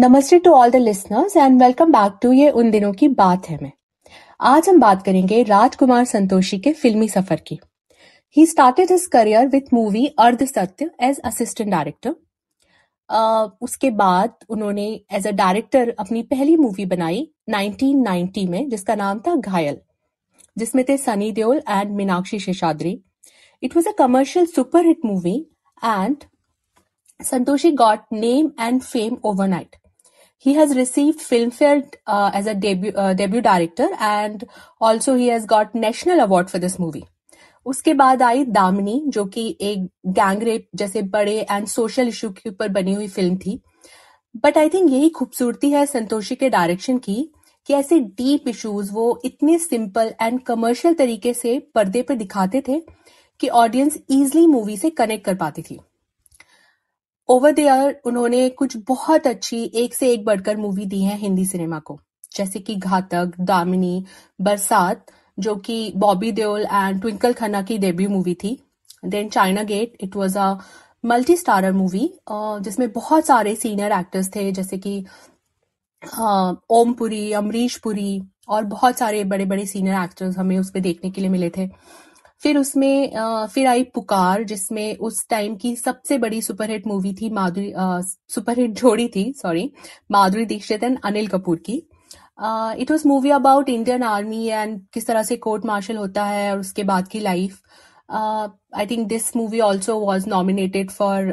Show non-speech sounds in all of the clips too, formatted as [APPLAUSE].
नमस्ते to all the listeners and welcome back to ये उन दिनों की बात है मैं। आज हम बात करेंगे राजकुमार संतोषी के फिल्मी सफ़र की। He started his career with movie Ardh Satya as assistant director उसके बाद उन्होंने एज अ डायरेक्टर अपनी पहली मूवी बनाई 1990 में, जिसका नाम था घायल, जिसमें थे Sunny Deol and Meenakshi Seshadri. It was a commercial super hit movie and Santoshi got name and fame overnight He has received Filmfare uh, as a debut uh, debut director and also he has got national award for this movie. उसके बाद आई दामिनी जो कि एक gang rape जैसे बड़े and social issue के ऊपर बनी हुई फ़िल्म थी बट आई थिंक यही खूबसूरती है संतोषी के डायरेक्शन की कि ऐसे डीप इश्यूज़ वो इतने सिंपल एंड कमर्शियल तरीके से पर्दे पर दिखाते थे कि ऑडियंस इजिली मूवी से कनेक्ट कर पाती थी ओवर द ईयर उन्होंने कुछ बहुत अच्छी एक से एक बढ़कर मूवी दी है हिंदी सिनेमा को। जैसे कि घातक, दामिनी, बरसात, जो कि बॉबी देओल एंड ट्विंकल खन्ना की डेब्यू मूवी थी। Then China Gate it was a multi starrer movie जिसमें बहुत सारे सीनियर एक्टर्स थे, जैसे कि ओम पुरी, अमरीश पुरी और बहुत सारे बड़े बड़े सीनियर एक्टर्स हमें उसमें देखने के लिए मिले थे। फिर उसमें फिर आई पुकार, जिसमें उस टाइम की सबसे बड़ी सुपरहिट मूवी थी माधुरी सुपरहिट जोड़ी थी सॉरी माधुरी दीक्षित एंड अनिल कपूर की। It was movie about Indian army and किस तरह से कोर्ट मार्शल होता है और उसके बाद की life I think this movie also was nominated for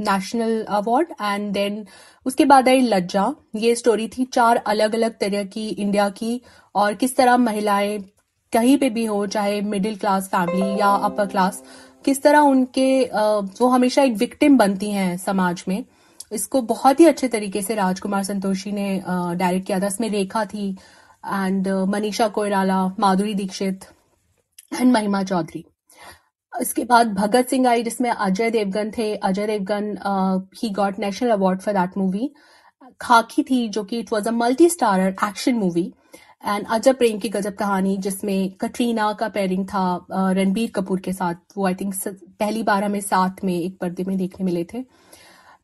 national award and then उसके बाद आई लज्जा। ये स्टोरी थी चार अलग अलग तरह की इंडिया की और किस तरह महिलाएँ कहीं पे भी हो, चाहे मिडिल क्लास फैमिली या अपर क्लास किस तरह उनके वो हमेशा एक विक्टिम बनती हैं समाज में। इसको बहुत ही अच्छे तरीके से राजकुमार संतोषी ने डायरेक्ट किया था। इसमें रेखा थी एंड मनीषा कोयराला माधुरी दीक्षित एंड महिमा चौधरी। इसके बाद भगत सिंह आई, जिसमें अजय देवगन थे। Ajay Devgan he got national award for that movie Khakee थी, जो कि it was a multi starrer action movie and Ajab Prem की गजब कहानी जिसमें कटरीना का पेयरिंग था रणबीर कपूर के साथ, वो आई थिंक पहली बार हमें साथ में एक पर्दे में देखने मिले थे।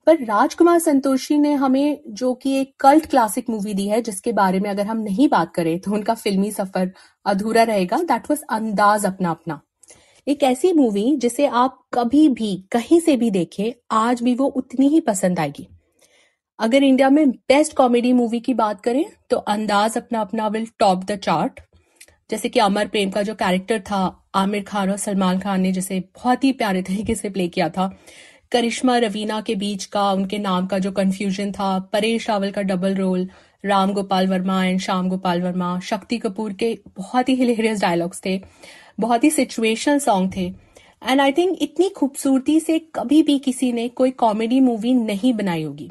पर राजकुमार संतोषी ने हमें जो कि एक कल्ट क्लासिक मूवी दी है, जिसके बारे में अगर हम नहीं बात करें तो उनका फिल्मी सफ़र अधूरा रहेगा। दैट वॉज़ अंदाज अपना अपना। एक ऐसी मूवी जिसे आप कभी भी, कहीं से भी देखें, आज भी वो उतनी ही पसंद आएगी। अगर इंडिया में बेस्ट कॉमेडी मूवी की बात करें तो अंदाज अपना अपना विल टॉप द चार्ट जैसे कि अमर प्रेम का जो कैरेक्टर था, आमिर खान और सलमान खान ने जिसे बहुत ही प्यारे तरीके से प्ले किया था. करिश्मा रवीना के बीच का, उनके नाम का जो कंफ्यूजन था, परेश रावल का double role Ram Gopal Verma and Shyam Gopal Verma, Shakti Kapoor के बहुत ही हिलेरियस डायलॉग्स थे. बहुत ही सिचुएशनल सॉन्ग थे. एंड आई थिंक इतनी खूबसूरती से कभी भी किसी ने कोई कॉमेडी मूवी नहीं बनाई होगी.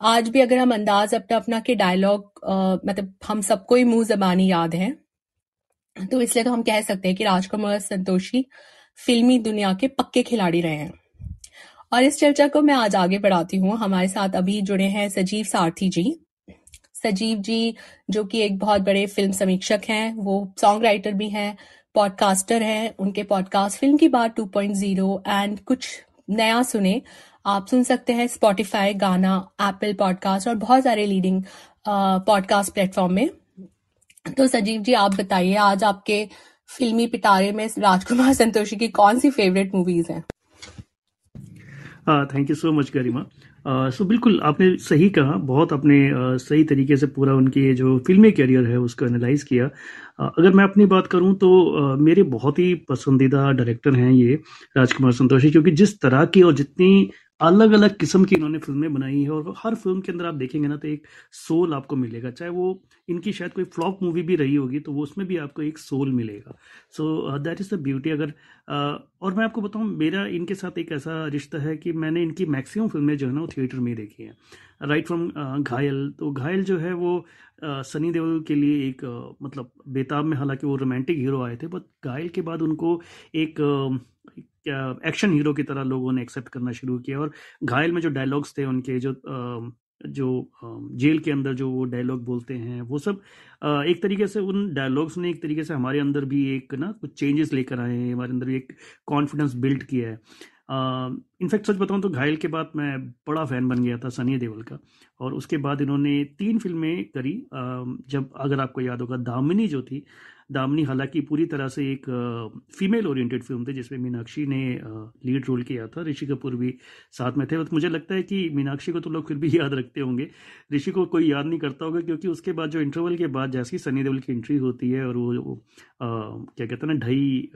आज भी अगर हम अंदाज अपना अपना के डायलॉग मतलब हम सबको ही मुँह जबानी याद है तो इसलिए तो हम कह सकते हैं कि राजकुमार संतोषी फिल्मी दुनिया के पक्के खिलाड़ी रहे हैं। और इस चर्चा को मैं आज आगे बढ़ाती हूँ। हमारे साथ अभी जुड़े हैं सजीव सारथी जी। सजीव जी, जो कि एक बहुत बड़े फ़िल्म समीक्षक हैं, वो सॉन्ग राइटर भी हैं पॉडकास्टर हैं, उनके पॉडकास्ट फ़िल्म की बात 2.0 एंड कुछ नया सुने। आप सुन सकते हैं स्पॉटिफाई गाना एप्पल पॉडकास्ट और बहुत सारे लीडिंग पॉडकास्ट प्लेटफॉर्म में। तो सजीव जी आप बताइए आज आपके फिल्मी पिटारे में राजकुमार संतोषी की कौन सी फेवरेट मूवीज़ हैं? Thank you so much Garima. So बिल्कुल आपने सही कहा बहुत आपने uh, सही तरीके से पूरा उनकी जो फिल्मी करियर है उसको एनालाइज किया। uh, अगर मैं अपनी बात करूँ तो uh, मेरे बहुत ही पसंदीदा डायरेक्टर हैं ये राजकुमार संतोषी क्योंकि जिस तरह की और जितनी अलग अलग किस्म की इन्होंने फ़िल्में बनाई है और हर फ़िल्म के अंदर आप देखेंगे ना तो एक सोल आपको मिलेगा। चाहे वो इनकी शायद कोई फ्लॉप मूवी भी रही होगी तो वो उसमें भी आपको एक सोल मिलेगा। So that is the beauty अगर uh, और मैं आपको बताऊँ मेरा इनके साथ एक ऐसा रिश्ता है कि मैंने इनकी मैक्सिमम फ़िल्में जो है ना वो थिएटर में देखी हैं। राइट फ्रॉम घायल तो घायल जो है वो सनी uh, देओल के लिए एक uh, मतलब बेताब में हालाँकि वो रोमांटिक हीरो आए थे बट घायल के बाद उनको एक एक्शन हीरो की तरह लोगों ने एक्सेप्ट करना शुरू किया और घायल में जो डायलॉग्स थे उनके जो जो जेल के अंदर जो वो डायलॉग बोलते हैं वो सब एक तरीके से उन डायलॉग्स ने एक तरीके से हमारे अंदर भी एक ना कुछ चेंजेस लेकर आए हैं हमारे अंदर भी एक कॉन्फिडेंस बिल्ड किया है। इनफैक्ट सच बताऊँ तो घायल के बाद मैं बड़ा फ़ैन बन गया था सनी देओल का। और उसके बाद इन्होंने तीन फ़िल्में करी जब अगर आपको याद होगा, दामिनी जो थी दामनी हालाँकि पूरी तरह से एक फीमेल ओरिएंटेड फ़िल्म थी जिसमें मीनाक्षी ने लीड रोल किया था। ऋषि कपूर भी साथ में थे। तो मुझे लगता है कि मीनाक्षी को तो लोग फिर भी याद रखते होंगे। ऋषि को कोई याद नहीं करता होगा क्योंकि उसके बाद जो इंटरवल के बाद जैसी सनी देवल की एंट्री होती है और वो, वो आ, क्या कहते हैं ना ढाई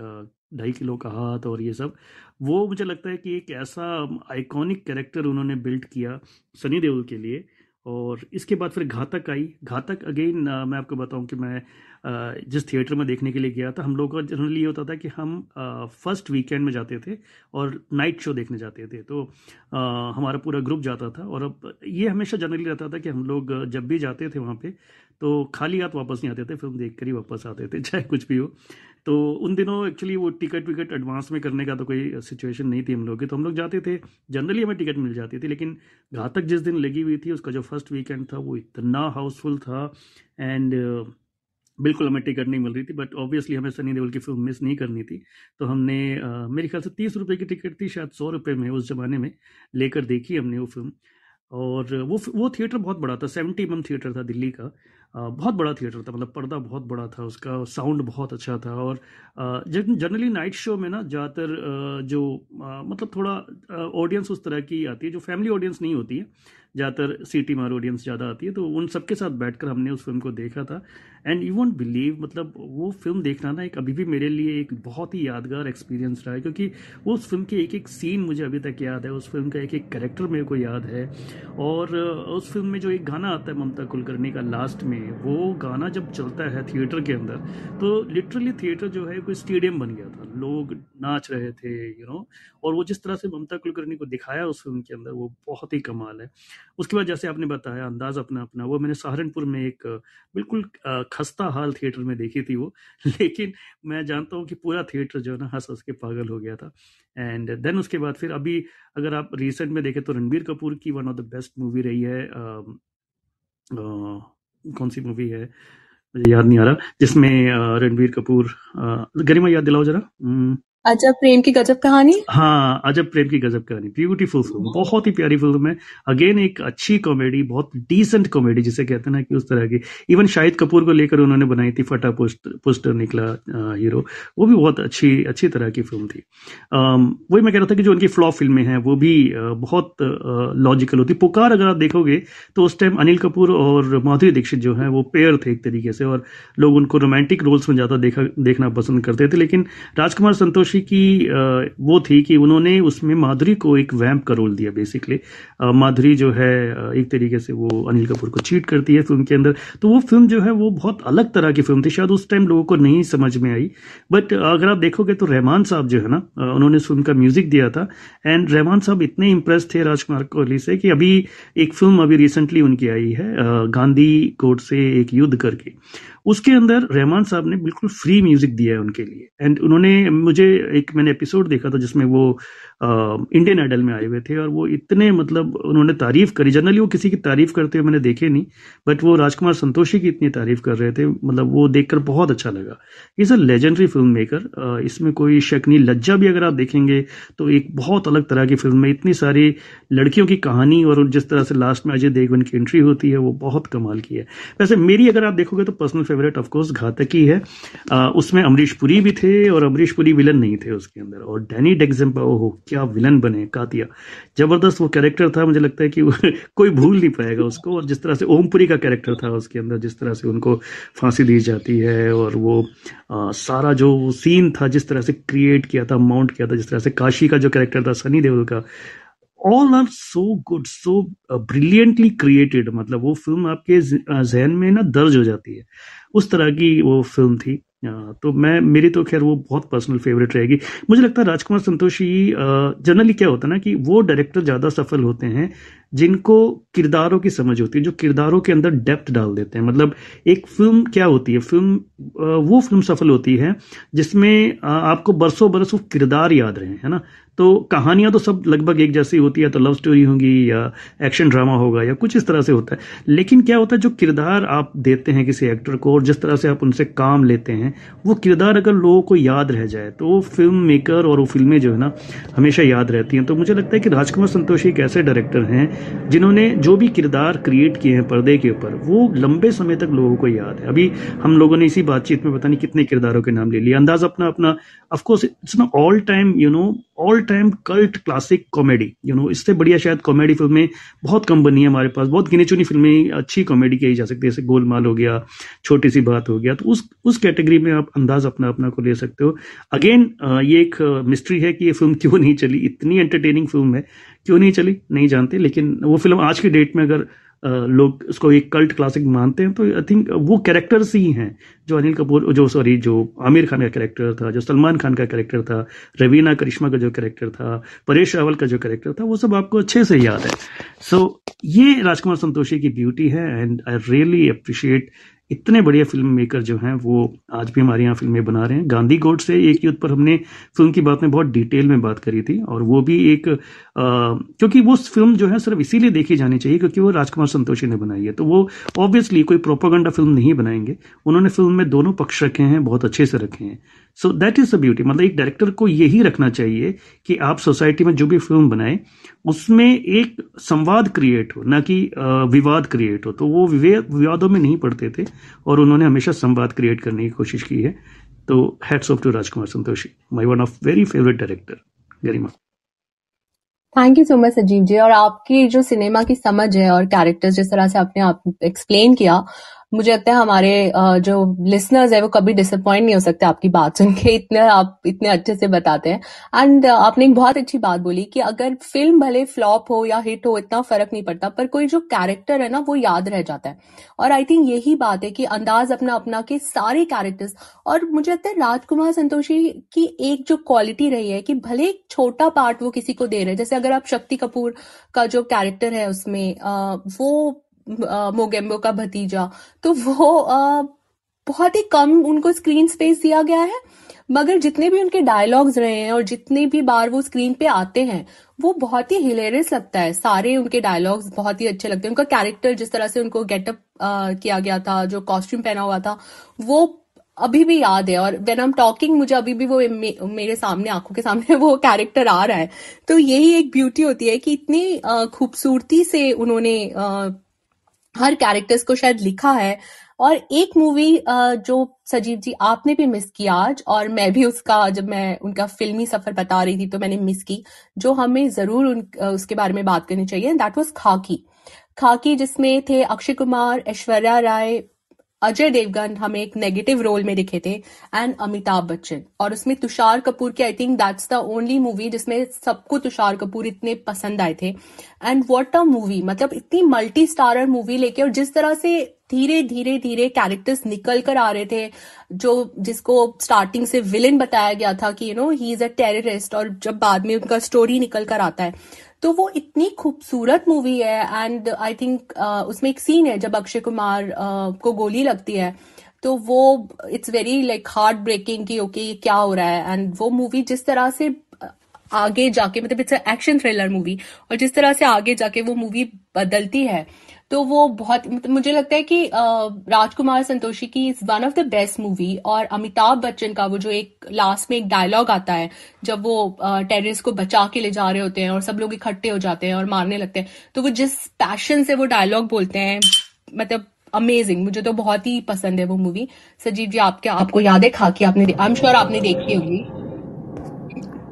ढाई किलो का हाथ और ये सब वो मुझे लगता है कि एक ऐसा आइकॉनिक कैरेक्टर उन्होंने बिल्ड किया सनी देओल के लिए। और इसके बाद फिर घातक आई। घातक अगेन मैं आपको बताऊँ कि मैं जिस थिएटर में देखने के लिए गया था, हम लोगों का जनरली ये होता था कि हम फ़र्स्ट वीकेंड में जाते थे और नाइट शो देखने जाते थे। तो हमारा पूरा ग्रुप जाता था और अब ये हमेशा जनरली रहता था कि हम लोग जब भी जाते थे वहाँ पे तो खाली हाथ वापस नहीं आते थे फ़िल्म देख कर ही वापस आते थे, [LAUGHS] चाहे कुछ भी हो। तो उन दिनों एक्चुअली वो टिकट विकट एडवांस में करने का तो कोई सिचुएशन नहीं थी हम लोग की। तो हम लोग जाते थे जनरली हमें टिकट मिल जाती थी, लेकिन घातक जिस दिन लगी हुई थी, उसका जो फ़र्स्ट वीकेंड था, वो इतना हाउसफुल था एंड बिल्कुल हमें टिकट नहीं मिल रही थी बट ऑब्वियसली हमें सनी देओल की फ़िल्म मिस नहीं करनी थी। तो हमने मेरे ख्याल से तीस रुपये की टिकट थी, शायद सौ रुपये में उस ज़माने में लेकर देखी हमने वो फ़िल्म और वो वो थिएटर बहुत बड़ा था सेवेंटी एम थिएटर था दिल्ली का। बहुत बड़ा थिएटर था मतलब पर्दा बहुत बड़ा था, उसका साउंड बहुत अच्छा था और जनरली नाइट शो में ना ज़्यादातर जो मतलब थोड़ा ऑडियंस उस तरह की आती है, जो फैमिली ऑडियंस नहीं होती है, ज़्यादातर सिटी मार ऑडियंस ज़्यादा आती है तो उन सबके साथ बैठकर हमने उस फ़िल्म को देखा था। एंड यू वॉन्ट बिलीव मतलब वो फ़िल्म देखना ना एक अभी भी मेरे लिए एक बहुत ही यादगार एक्सपीरियंस रहा है, क्योंकि उस फ़िल्म के एक एक सीन मुझे अभी तक याद है, उस फ़िल्म का एक एक करेक्टर मेरे को याद है और उस फ़िल्म में जो एक गाना आता है ममता कुलकर्णी का लास्ट में वो गाना जब चलता है थिएटर के अंदर तो लिटरली थिएटर जो है, कोई स्टेडियम बन गया था। लोग नाच रहे थे यू नो और वो जिस तरह से ममता कुलकर्णी को दिखाया उस फ़िल्म के अंदर, वो बहुत ही कमाल है। उसके बाद जैसे आपने बताया, अंदाज अपना अपना वो मैंने सहारनपुर में एक, बिल्कुल खस्ता हाल थिएटर में देखी थी वो। [LAUGHS] लेकिन मैं जानता हूँ कि पूरा थिएटर जो है ना हंस हंस के पागल हो गया था। एंड देन उसके बाद फिर अभी अगर आप रिसेंट में देखें तो रणबीर कपूर की one of the best movie रही है कौन सी मूवी है मुझे याद नहीं आ रहा जिसमें रणबीर कपूर गरिमा याद दिलाओ जरा। अजब प्रेम की गजब कहानी? हाँ अजब प्रेम की गजब कहानी। ब्यूटीफुल फ़िल्म बहुत ही प्यारी फ़िल्म है। अगेन एक अच्छी कॉमेडी बहुत डिसेंट कॉमेडी जिसे कहते हैं ना कि उस तरह की। इवन शाहिद कपूर को लेकर उन्होंने बनाई थी फटा पोस्टर पोस्टर निकला हीरो। वो भी बहुत अच्छी अच्छी तरह की फ़िल्म थी। वही मैं कह रहा था कि जो उनकी फ्लॉप फ़िल्में हैं, वो भी बहुत लॉजिकल होती। पुकार अगर आप देखोगे तो उस टाइम अनिल कपूर और माधुरी दीक्षित जो है, वो पेयर थे एक तरीके से। और लोग उनको रोमांटिक रोल्स में ज़्यादा देखा, देखना पसंद करते थे। लेकिन राजकुमार संतोष जोशी की वो थी कि उन्होंने उसमें माधुरी को एक वैम्प का रोल दिया बेसिकली माधुरी जो है एक तरीके से वो अनिल कपूर को चीट करती है फ़िल्म के अंदर। तो वो फ़िल्म जो है, वो बहुत अलग तरह की फ़िल्म थी। शायद उस टाइम लोगों को नहीं समझ में आई। बट अगर आप देखोगे तो रहमान साहब जो है ना उन्होंने फ़िल्म का म्यूज़िक दिया था। एंड रहमान साहब इतने इम्प्रेस थे राजकुमार कोहली से कि अभी एक फ़िल्म अभी रिसेंटली उनकी आई है गांधी कोर्ट से एक युद्ध करके। उसके अंदर रहमान साहब ने बिल्कुल फ्री म्यूज़िक दिया है उनके लिए। एंड उन्होंने मुझे एक, मैंने एपिसोड देखा था जिसमें वो इंडियन आइडल में आए हुए थे और वो इतने मतलब उन्होंने तारीफ़ करी। जनरली वो किसी की तारीफ़ करते हुए मैंने देखे नहीं बट वो राजकुमार संतोषी की इतनी तारीफ़ कर रहे थे। मतलब वो देखकर बहुत अच्छा लगा। Is a legendary film maker इसमें कोई शक नहीं। लज्जा भी अगर आप देखेंगे तो एक बहुत अलग तरह की फ़िल्म है इतनी सारी लड़कियों की कहानी और जिस तरह से लास्ट में अजय देवगन की एंट्री होती है, वो बहुत कमाल की है। वैसे मेरी अगर आप देखोगे तो पर्सनल फेवरेट ऑफकोर्स घातक ही। है उसमें अमरीश पुरी भी थे और अमरीश पुरी विलन नहीं थे उसके अंदर। और डैनी डेक्जेम्पा ओहो क्या विलन बने कातिया। ज़बरदस्त वो कैरेक्टर था मुझे लगता है कि [LAUGHS] कोई भूल नहीं पाएगा उसको। और जिस तरह से ओमपुरी का कैरेक्टर था उसके अंदर जिस तरह से उनको फांसी दी जाती है और वो आ, सारा जो सीन था जिस तरह से क्रिएट किया था माउंट किया था जिस तरह से काशी का जो कैरेक्टर था सनी देओल का all are so good so brilliantly created मतलब वो फ़िल्म आपके जहन में ना दर्ज हो जाती है। उस तरह की वो फ़िल्म थी। तो मैं, मेरी तो खैर वो बहुत पर्सनल फेवरेट रहेगी। मुझे लगता है राजकुमार संतोषी जनरली क्या होता है ना कि वो डायरेक्टर ज़्यादा सफल होते हैं जिनको किरदारों की समझ होती है, जो किरदारों के अंदर डेप्थ डाल देते हैं। मतलब एक फ़िल्म क्या होती है? फ़िल्म वो फ़िल्म सफल होती है जिसमें आपको बरसों बरस वो किरदार याद रहे, है ना? तो कहानियाँ तो सब लगभग एक जैसी होती है तो लव स्टोरी होगी, या एक्शन ड्रामा होगा, या कुछ इस तरह से होता है। लेकिन क्या होता है, जो किरदार आप देते हैं किसी एक्टर को, और जिस तरह से आप उनसे काम लेते हैं, वो किरदार अगर लोगों को याद रह जाए तो वो फ़िल्म मेकर और वो फ़िल्में जो है ना, हमेशा याद रहती हैं। तो मुझे लगता है कि राजकुमार संतोषी एक ऐसे डायरेक्टर हैं जिन्होंने जो भी किरदार क्रिएट किए हैं पर्दे के ऊपर, वो लंबे समय तक लोगों को याद है। अभी हम लोगों ने इसी बातचीत में पता नहीं कितने किरदारों के नाम ले लिया Andaz Apna Apna of course it's all time you know all time cult classic comedy you know इससे बढ़िया शायद कॉमेडी फ़िल्में बहुत कम बनी है हमारे पास। बहुत गिनी चुनी फ़िल्में अच्छी कॉमेडी कही जा सकती है, जैसे गोलमाल हो गया छोटी सी बात हो गया। तो उस उस कैटेगरी में आप अंदाज अपना अपना को ले सकते हो। अगेन ये एक मिस्ट्री है कि ये फ़िल्म [LAUGHS] क्यों नहीं चली? इतनी एंटरटेनिंग फ़िल्म है, क्यों नहीं चली? नहीं जानते। लेकिन वो फ़िल्म आज की डेट में अगर लोग उसको एक कल्ट क्लासिक मानते हैं तो आई थिंक वो कैरेक्टर्स ही हैं जो अनिल कपूर जो सॉरी जो आमिर खान का कैरेक्टर था जो सलमान खान का कैरेक्टर था रवीना करिश्मा का जो कैरेक्टर था परेश रावल का जो कैरेक्टर था वो सब आपको अच्छे से याद है। सो so, ये राजकुमार संतोषी की ब्यूटी है एंड आई रियली अप्रिशिएट इतने बढ़िया फ़िल्म मेकर जो हैं, वो आज भी हमारे यहाँ फ़िल्में बना रहे हैं। गांधी गोड से एक युद्ध पर हमने फ़िल्म की बात में बहुत डिटेल में बात करी थी और वो भी एक क्योंकि वो फ़िल्म जो है सिर्फ़ इसीलिए देखी जानी चाहिए क्योंकि वो राजकुमार संतोषी ने बनाई है। तो वो ऑब्वियसली कोई प्रोपोगंडा फ़िल्म नहीं बनाएँगे। उन्होंने फ़िल्म में दोनों पक्ष रखे हैं, बहुत अच्छे से रखे हैं। So that is the beauty मतलब एक डायरेक्टर को यही रखना चाहिए कि आप सोसाइटी में जो भी फ़िल्म बनाए, उसमें एक संवाद क्रिएट हो, ना कि विवाद क्रिएट हो। तो वो विवादों में नहीं पड़ते थे। और उन्होंने हमेशा संवाद क्रिएट करने की कोशिश की है। तो hats off to Rajkumar Santoshi my one of very favourite director Garima thank you so much Sajeev ji और आपकी जो सिनेमा की समझ है और कैरेक्टर्स जिस तरह से आपने आप एक्सप्लेन किया मुझे लगता है हमारे जो लिसनर्स है वो कभी डिसअपॉइंट नहीं हो सकते आपकी बात सुन के। इतने आप, इतने अच्छे से बताते हैं। एंड आपने एक बहुत अच्छी बात बोली कि अगर फ़िल्म भले फ्लॉप हो या हिट हो, इतना फ़र्क नहीं पड़ता, पर कोई जो कैरेक्टर है ना, वो याद रह जाता है। और आई थिंक यही बात है कि अंदाज अपना अपना के सारे कैरेक्टर्स और मुझे लगता है राजकुमार संतोषी की एक जो क्वालिटी रही है कि भले एक छोटा पार्ट वो किसी को दे रहे हैं, जैसे अगर आप शक्ति कपूर का जो कैरेक्टर है उसमें वो मोगेम्बो का भतीजा। तो वो आ, बहुत ही कम उनको स्क्रीन स्पेस दिया गया है मगर जितने भी उनके डायलॉग्स रहे हैं और जितने भी बार वो स्क्रीन पे आते हैं वो बहुत ही हिलेरियस लगता है। सारे उनके डायलॉग्स बहुत ही अच्छे लगते हैं। उनका कैरेक्टर जिस तरह से उनको गेटअप किया गया था जो कॉस्ट्यूम पहना हुआ था वो अभी भी याद है। और वेन एम टॉकिंग मुझे अभी भी वो मे, मेरे सामने आँखों के सामने [LAUGHS] वो कैरेक्टर आ रहा है। तो यही एक ब्यूटी होती है कि इतनी खूबसूरती से उन्होंने हर कैरेक्टर्स को शायद लिखा है। और एक मूवी जो सजीव जी आपने भी मिस किया आज और मैं भी उसका जब मैं उनका फिल्मी सफ़र बता रही थी तो मैंने मिस की जो हमें ज़रूर उन, उसके बारे में बात करनी चाहिए दैट वॉज़ खाकी। खाकी जिसमें थे अक्षय कुमार ऐश्वर्या राय अजय देवगन हमें एक नेगेटिव रोल में दिखे थे एंड अमिताभ बच्चन और उसमें तुषार कपूर की I think that's the only movie जिसमें सबको तुषार कपूर इतने पसंद आए थे. एंड वॉट अ मूवी मतलब इतनी मल्टी स्टारर मूवी लेके, और जिस तरह से धीरे धीरे धीरे कैरेक्टर्स निकल कर आ रहे थे जो जिसको स्टार्टिंग से विलेन बताया गया था कि you know he is a terrorist और जब बाद में उनका स्टोरी निकल कर आता है। तो वो इतनी खूबसूरत मूवी है एंड आई थिंक उसमें एक सीन है जब अक्षय कुमार uh, को गोली लगती है। तो वो it's very like heart breaking कि ओके okay, क्या हो रहा है? एंड वो मूवी जिस तरह से uh, आगे जाके मतलब इट्स एक्शन थ्रिलर मूवी और जिस तरह से आगे जाके वो मूवी बदलती है तो वो बहुत मुझे लगता है कि राजकुमार संतोषी की is one of the best movie और अमिताभ बच्चन का वो जो एक लास्ट में एक डायलॉग आता है, जब वो टेररिस्ट को बचा के ले जा रहे होते हैं और सब लोग इकट्ठे हो जाते हैं और मारने लगते हैं तो वो जिस पैशन से वो डायलॉग बोलते हैं मतलब अमेजिंग मुझे तो बहुत ही पसंद है वो मूवी सजीव जी, आपके, आपको याद है खाकी आपने आई एम श्योर आपने देखी होगी।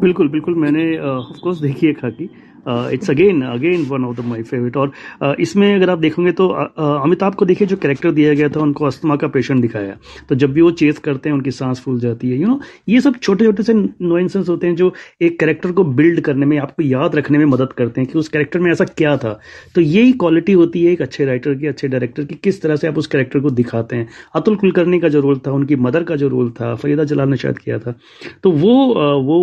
बिल्कुल बिल्कुल, मैंने ऑफ़ कोर्स देखी है Khakee. It's again again one of the my favourite और uh, इसमें अगर आप देखोगे तो uh, uh, अमिताभ को देखिए जो कैरेक्टर दिया गया था उनको अस्थमा का पेशेंट दिखाया। तो जब भी वो चेस करते हैं उनकी सांस फूल जाती है यू you नो know, ये सब छोटे छोटे से नोइंसेंस होते हैं जो एक कैरेक्टर को बिल्ड करने में आपको याद रखने में मदद करते हैं कि उस कैरेक्टर में ऐसा क्या था। तो यही क्वालिटी होती है एक अच्छे राइटर की अच्छे डायरेक्टर की किस तरह से आप उस कैरेक्टर को दिखाते हैं। अतुल कुलकर्णी का जो रोल था उनकी मदर का जो रोल था फरीदा जलाल ने शायद किया था। तो वो वो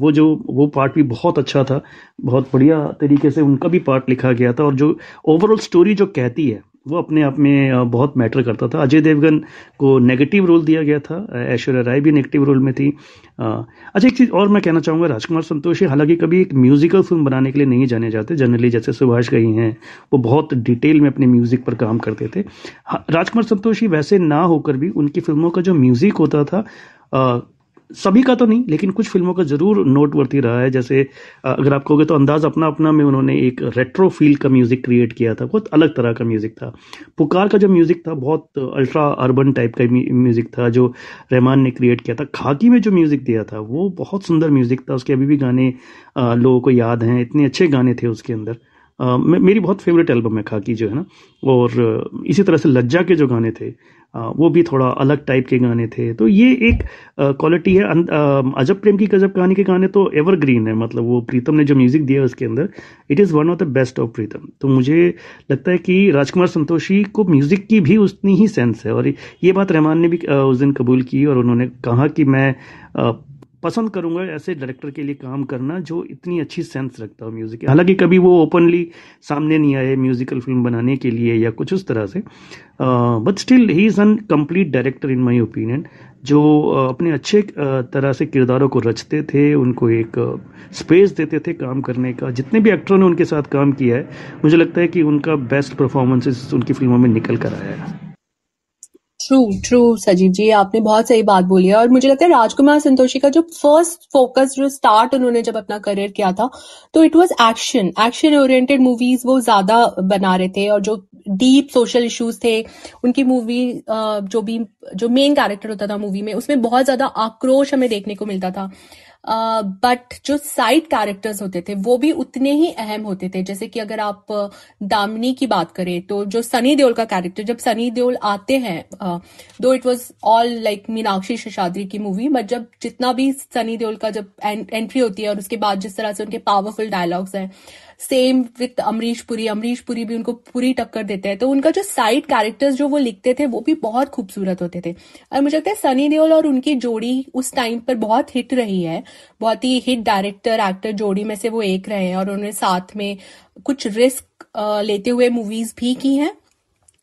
वो जो वो पार्ट भी बहुत अच्छा था बहुत बहुत बढ़िया तरीके से उनका भी पार्ट लिखा गया था और जो ओवरऑल स्टोरी जो कहती है, वो अपने आप में बहुत मैटर करता था। अजय देवगन को नेगेटिव रोल दिया गया था ऐश्वर्या राय भी नेगेटिव रोल में थी। अच्छा एक चीज़ और मैं कहना चाहूँगा, राजकुमार संतोषी हालाँकि कभी एक म्यूजिकल फ़िल्म बनाने के लिए नहीं जाने जाते जनरली जैसे सुभाष गई हैं, वो बहुत डिटेल में अपने म्यूज़िक पर काम करते थे। राजकुमार संतोषी वैसे ना होकर भी उनकी फ़िल्मों का जो म्यूज़िक होता था सभी का तो नहीं, लेकिन कुछ फ़िल्मों का ज़रूर नोटवर्ती रहा है। जैसे अगर आप कहोगे तो अंदाज अपना अपना में उन्होंने एक रेट्रो फील का म्यूज़िक क्रिएट किया था। बहुत अलग तरह का म्यूज़िक था। पुकार का जो म्यूज़िक था, बहुत अल्ट्रा अर्बन टाइप का म्यूज़िक था, जो रहमान ने क्रिएट किया था। खाकी में जो म्यूज़िक दिया था, वो बहुत सुंदर म्यूज़िक था। उसके अभी भी गाने लोगों को याद हैं। इतने अच्छे गाने थे उसके अंदर। मेरी बहुत फेवरेट एल्बम है खाकी जो है ना। और इसी तरह से लज्जा के जो गाने थे वो भी थोड़ा अलग टाइप के गाने थे। तो ये एक क्वालिटी है। अजब प्रेम की गजब कहानी के गाने तो एवरग्रीन है मतलब वो प्रीतम ने जो म्यूज़िक दिया उसके अंदर it is one of the best of Pritam. तो मुझे लगता है कि राजकुमार संतोषी को म्यूज़िक की भी उतनी ही सेंस है। और ये बात रहमान ने भी उस दिन कबूल की और उन्होंने कहा कि मैं पसंद करूँगा ऐसे डायरेक्टर के लिए काम करना जो इतनी अच्छी सेंस रखता हो म्यूज़िक हालाँकि कभी वो ओपनली सामने नहीं आए म्यूजिकल फ़िल्म बनाने के लिए या कुछ उस तरह से। But still he is an complete director in my opinion जो अपने अच्छे तरह से किरदारों को रचते थे, उनको एक स्पेस देते थे काम करने का। जितने भी एक्टरों ने उनके साथ काम किया है, मुझे लगता है कि उनका बेस्ट परफॉर्मेंसेस उनकी फ़िल्मों में निकल कर आया है। ट्रू ट्रू सजीव जी आपने बहुत सही बात बोली है। और मुझे लगता है राजकुमार संतोषी का जो फ़र्स्ट फोकस जो स्टार्ट उन्होंने जब अपना करियर किया था तो it was action action oriented movies वो ज़्यादा बना रहे थे और जो डीप सोशल इश्यूज़ थे, उनकी मूवी जो भी, जो मेन कैरेक्टर होता था मूवी में, उसमें बहुत ज़्यादा आक्रोश हमें देखने को मिलता था। बट जो साइड कैरेक्टर्स होते थे, वो भी उतने ही अहम होते थे। जैसे कि अगर आप दामिनी की बात करें तो जो सनी देओल का कैरेक्टर जब सनी देओल आते हैं though it was all like Meenakshi Seshadri की मूवी बट जब जितना भी सनी देओल का जब एंट्री होती है और उसके बाद जिस तरह से उनके पावरफुल डायलॉग्स हैं सेम विथ अमरीश पुरी अमरीश पुरी भी उनको पूरी टक्कर देते हैं। तो उनका जो साइड कैरेक्टर्स जो वो लिखते थे, वो भी बहुत खूबसूरत होते थे। और मुझे लगता है सनी देओल और उनकी जोड़ी उस टाइम पर बहुत हिट रही है। बहुत ही हिट डायरेक्टर एक्टर जोड़ी में से वो एक रहे हैं और उन्होंने साथ में कुछ रिस्क लेते हुए मूवीज़ भी की हैं।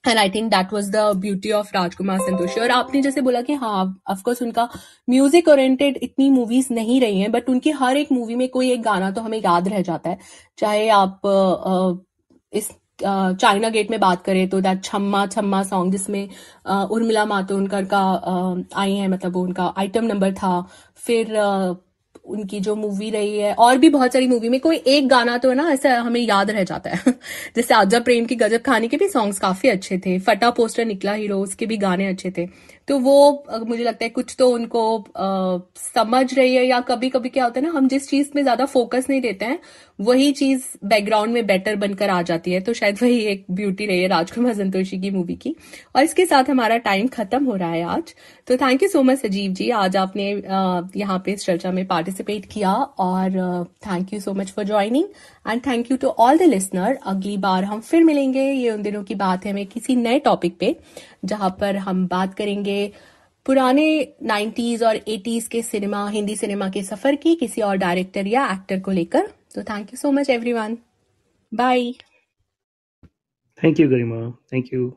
And I think that was the beauty of Rajkumar Santoshi और आपने जैसे बोला कि हाँ ऑफकोर्स उनका म्यूज़िक ओरिएंटेड इतनी मूवीज़ नहीं रही हैं बट उनकी हर एक मूवी में कोई एक गाना तो हमें याद रह जाता है। चाहे आप इस चाइना गेट में बात करें तो दैट छम्मा छम्मा सॉन्ग जिसमें उर्मिला मातोनकर का आई है मतलब उनका आइटम नंबर था। फिर उनकी जो मूवी रही है, और भी बहुत सारी मूवी में कोई एक गाना तो है ना, ऐसा हमें याद रह जाता है। [LAUGHS] जैसे आजा प्रेम की गजब खानी के भी सॉन्ग्स काफ़ी अच्छे थे, फटा पोस्टर निकला हीरो, उसके भी गाने अच्छे थे। तो वो मुझे लगता है कुछ तो उनको आ, समझ रही है या कभी कभी क्या होता है ना हम जिस चीज़ में ज़्यादा फोकस नहीं देते हैं वही चीज़ बैकग्राउंड में बेटर बनकर आ जाती है। तो शायद वही एक ब्यूटी रही है राजकुमार संतोषी की मूवी की। और इसके साथ हमारा टाइम खत्म हो रहा है आज। तो thank you so much Sajeev जी। आज आपने यहाँ पे इस चर्चा में पार्टिसिपेट किया और thank you so much for joining and thank you to all the listener अगली बार हम फिर मिलेंगे। ये उन दिनों की बात है हमें किसी नए टॉपिक पे, जहाँ पर हम बात करेंगे पुराने 90s और 80s के सिनेमा हिंदी सिनेमा के सफ़र की, किसी और डायरेक्टर या एक्टर को लेकर। तो thank you so much everyone bye thank you Garima thank you